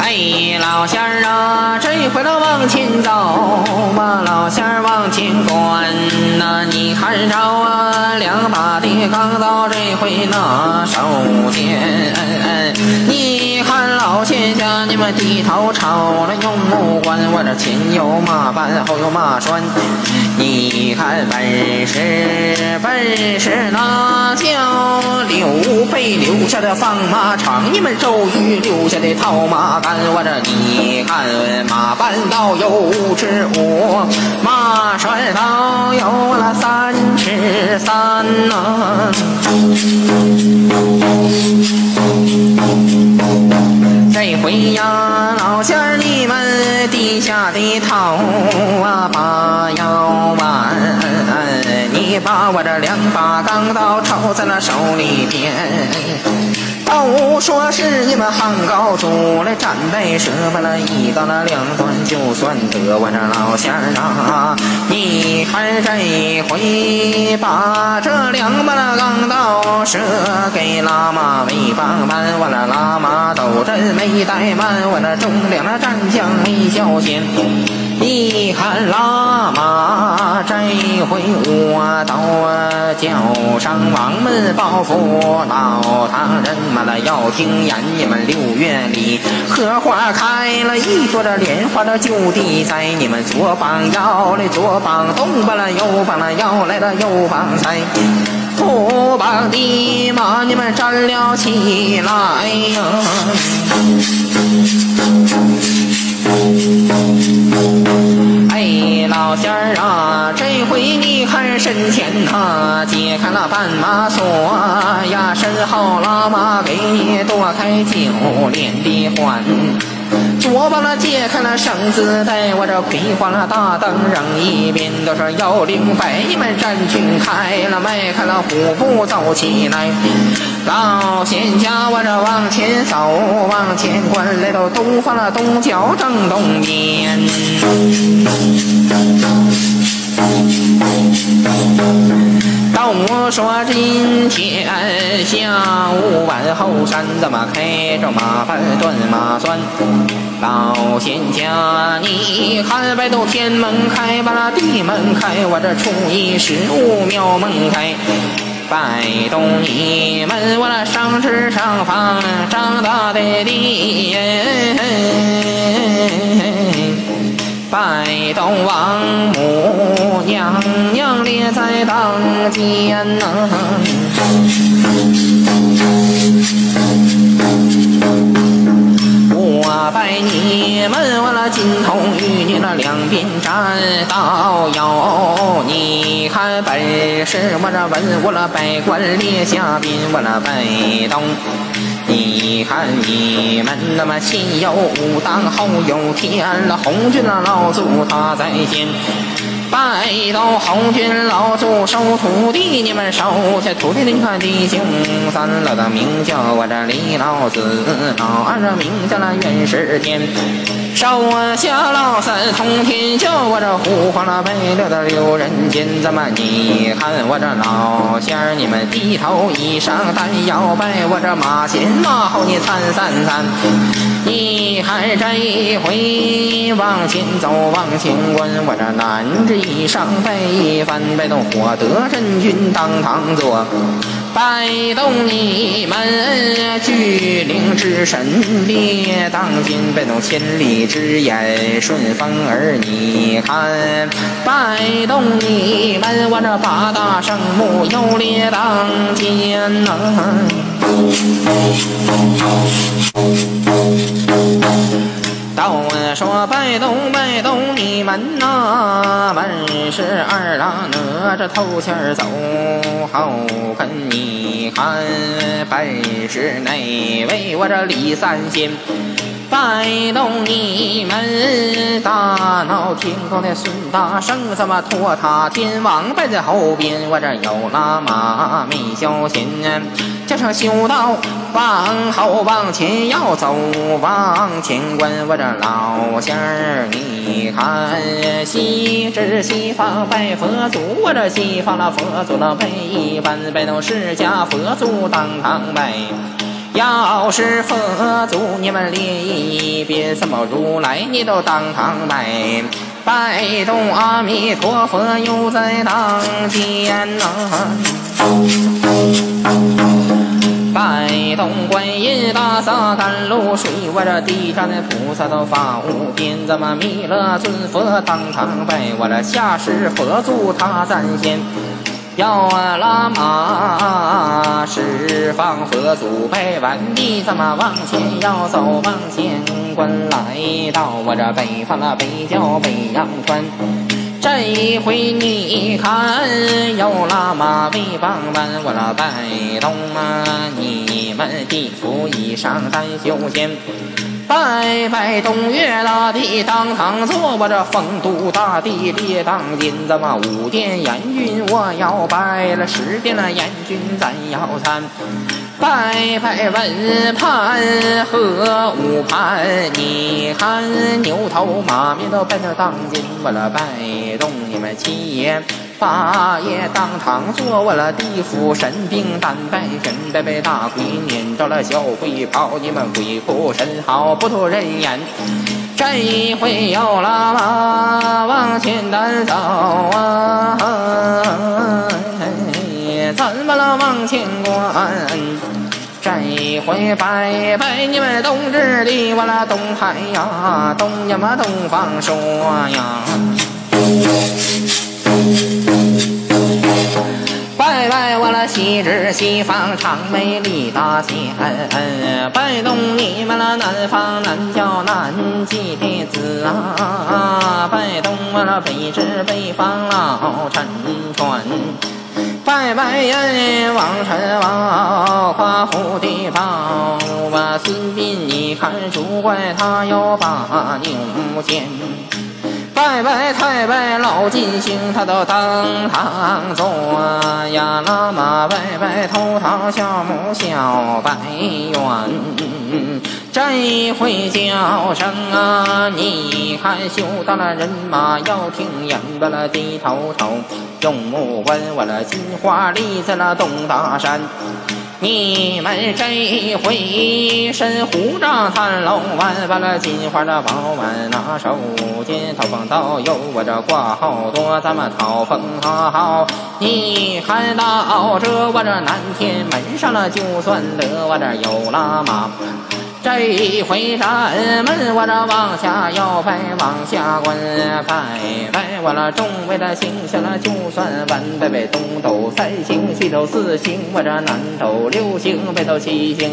哎，老仙儿啊，这回了往前走嘛，老仙儿往前观呐，你看着啊，两把的钢刀，这回那手间，你看老仙家你们低头朝了用目观，我这前有马斑，后有马栓，你看本事本事那叫刘备留下的放马场，你们周瑜留下的套马杆，我这你看马半道有五尺五，马栓道有了三尺三呐、哎呀，老仙儿你们低下的头啊，把腰弯，你把我这两把钢刀抄在了手里边。都说是你们汉高祖来战败折把了？一刀那两断，就算得我这老仙儿啊！你看这一回把这两把那钢刀射给喇嘛为帮办，我那喇嘛斗阵没怠慢，我那忠良那战将没消遣。你看喇嘛这回我到啊叫上王们报复，老唐人们了要听言，你们六月里荷花开了一朵，这莲花的就地在你们左膀腰嘞，左膀东吧了，右膀了腰来了，右膀在。副膀的马你们站了起来呀！了绊马索呀，身后喇嘛给你躲开九连的环。左膀了解开了绳子带，我这葵花了大灯扔一边，都是幺零百你们站军开了迈开了虎步走起来。老仙家我这往前走，往前观来到东方了东角正东边。说今天下午晚后山，怎么开着马班断马栓？老仙家，你看外头天门开，把那地门开，我这初一十五庙门开。拜动你们，我那上至上方长大的地，拜东王母娘娘列在当间呐、我拜你们，我那金童玉女那两边站道友，你看本事我这文我那百官列下宾我那拜东。你看你们那么前有武当，后有天了红军的老祖他在先。拜到红军老祖收徒弟，你们收下徒弟，你看弟兄三老的名叫我这李老子，老二这名叫那袁世天，收下老三通天教，我这胡黄了白六的六人间，怎么你看我这老仙儿，你们低头一上单摇摆，我这马前马后你参三参。你看这一回往前走，往前观，我这南至一上北翻，北动火德真君当堂坐。拜动你们巨灵之神列当今，北动千里之眼顺风耳。你看，拜动你们我这八大圣木又列当间呐、我这头前儿走，后跟你看本是哪位我这李三仙。拜动你们大闹天宫的孙大圣，怎么托塔天王拜在后边？我这有喇嘛没小心，加上修道往后往前要走，往前滚。我这老仙儿，你看西至西方拜佛祖，我这西方了佛祖了拜一般，拜到释迦佛祖当堂拜。要是佛祖你们连一遍，什么如来你都当堂拜，拜动阿弥陀佛又在当间呐，拜动观音大洒甘露水，我这地上的菩萨都发无边，咱们弥勒尊佛当堂拜，我这下世佛祖他在先。要喇嘛释放佛祖拜完毕，咱们往前要走，往前关，来到我这北方的北郊北阳川。这一回你看，有喇嘛为帮办，我那拜动啊，你们地府衣裳单修仙。拜拜东岳大帝当堂坐，我这酆都大帝列当间，咱们五殿阎君我要拜了，十殿那阎君咱要参。拜拜文盘和武盘，你看牛头马面都拜到当间，我了拜动你们七爷。八爷当堂坐，稳了地府神兵单拜神，拜拜大鬼撵着了小鬼跑，你们鬼哭神嚎不吐人言。这一回有了嘛，往前单走啊，怎么了往前滚？这一回拜拜你们东直的，我了东海呀，东呀嘛东方说呀。拜拜我了西直西方长美丽大仙，拜动你们了南方南郊南极的子啊，拜动我了北至北方老陈川，拜拜呀王陈王夸父的宝啊，孙膑你看主怪他要把牛牵。拜拜太白老金星，他都当堂坐呀！喇嘛拜拜头堂小木小白猿，这回叫声啊！你看修到了人马要听言，我了低头头用目观，我了金花立在了东大山。你们这回身虎杖探龙丸，把那金花的宝碗拿手间，讨风道友我这挂号多，咱们讨风好。你看到这我这南天门上了，就算得我这有喇嘛。这一回咱们我这往下要拜，往下滚拜拜，我那众位的行下了就算完，拜拜东斗三星，西斗四星，我这南斗六星，北斗七星，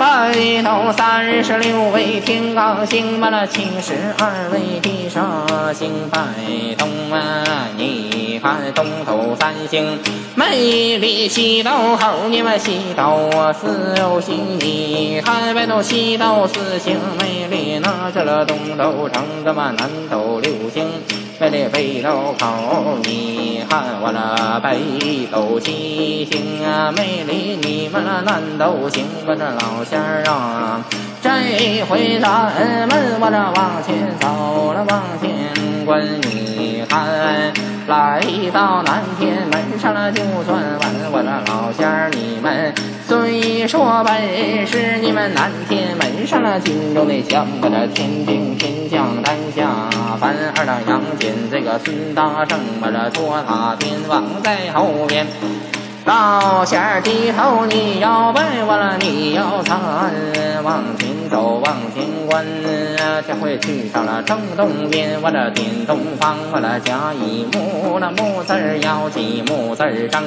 拜斗三十六位天罡星，完了七十二位地煞星，拜东啊，你看东斗三星。美丽西道猴，你们西道四有星，你看北斗西道四星美丽，那这了东斗城，咱们南斗六星美丽北斗口，你看我那北斗七星啊美丽，你们那南斗星，我这老仙儿啊，这回咱们我这往前走了，往前滚，你看。来到南天门上了，就算完我的老仙儿，你们虽说本是你们南天门上了金钟的像，我这天兵天将担下凡，二郎杨戬这个孙大圣，我这托塔天王在后边。老仙儿低头，你要拜我了，你要参，往前走，往前观，这回去到了正东边，我这点东方，我这甲乙木，那木字儿要记木字儿正，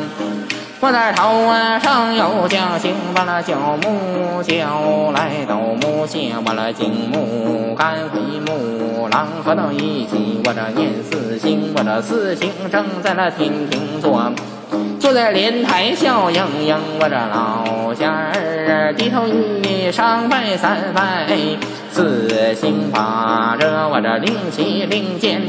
我在头上有将星，把那角木角来斗木下，我这金木干灰木狼合到一起，我这念四星，我这四星正在那天庭坐。坐在莲台笑盈盈，我这老仙儿低头一上拜三拜，四星把着我这灵旗灵剑，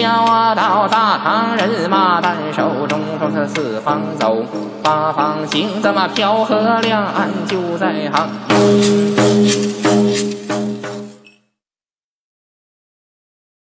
叫到大唐人马单手中，从这四方走，八方行，怎么漂河两岸就在行。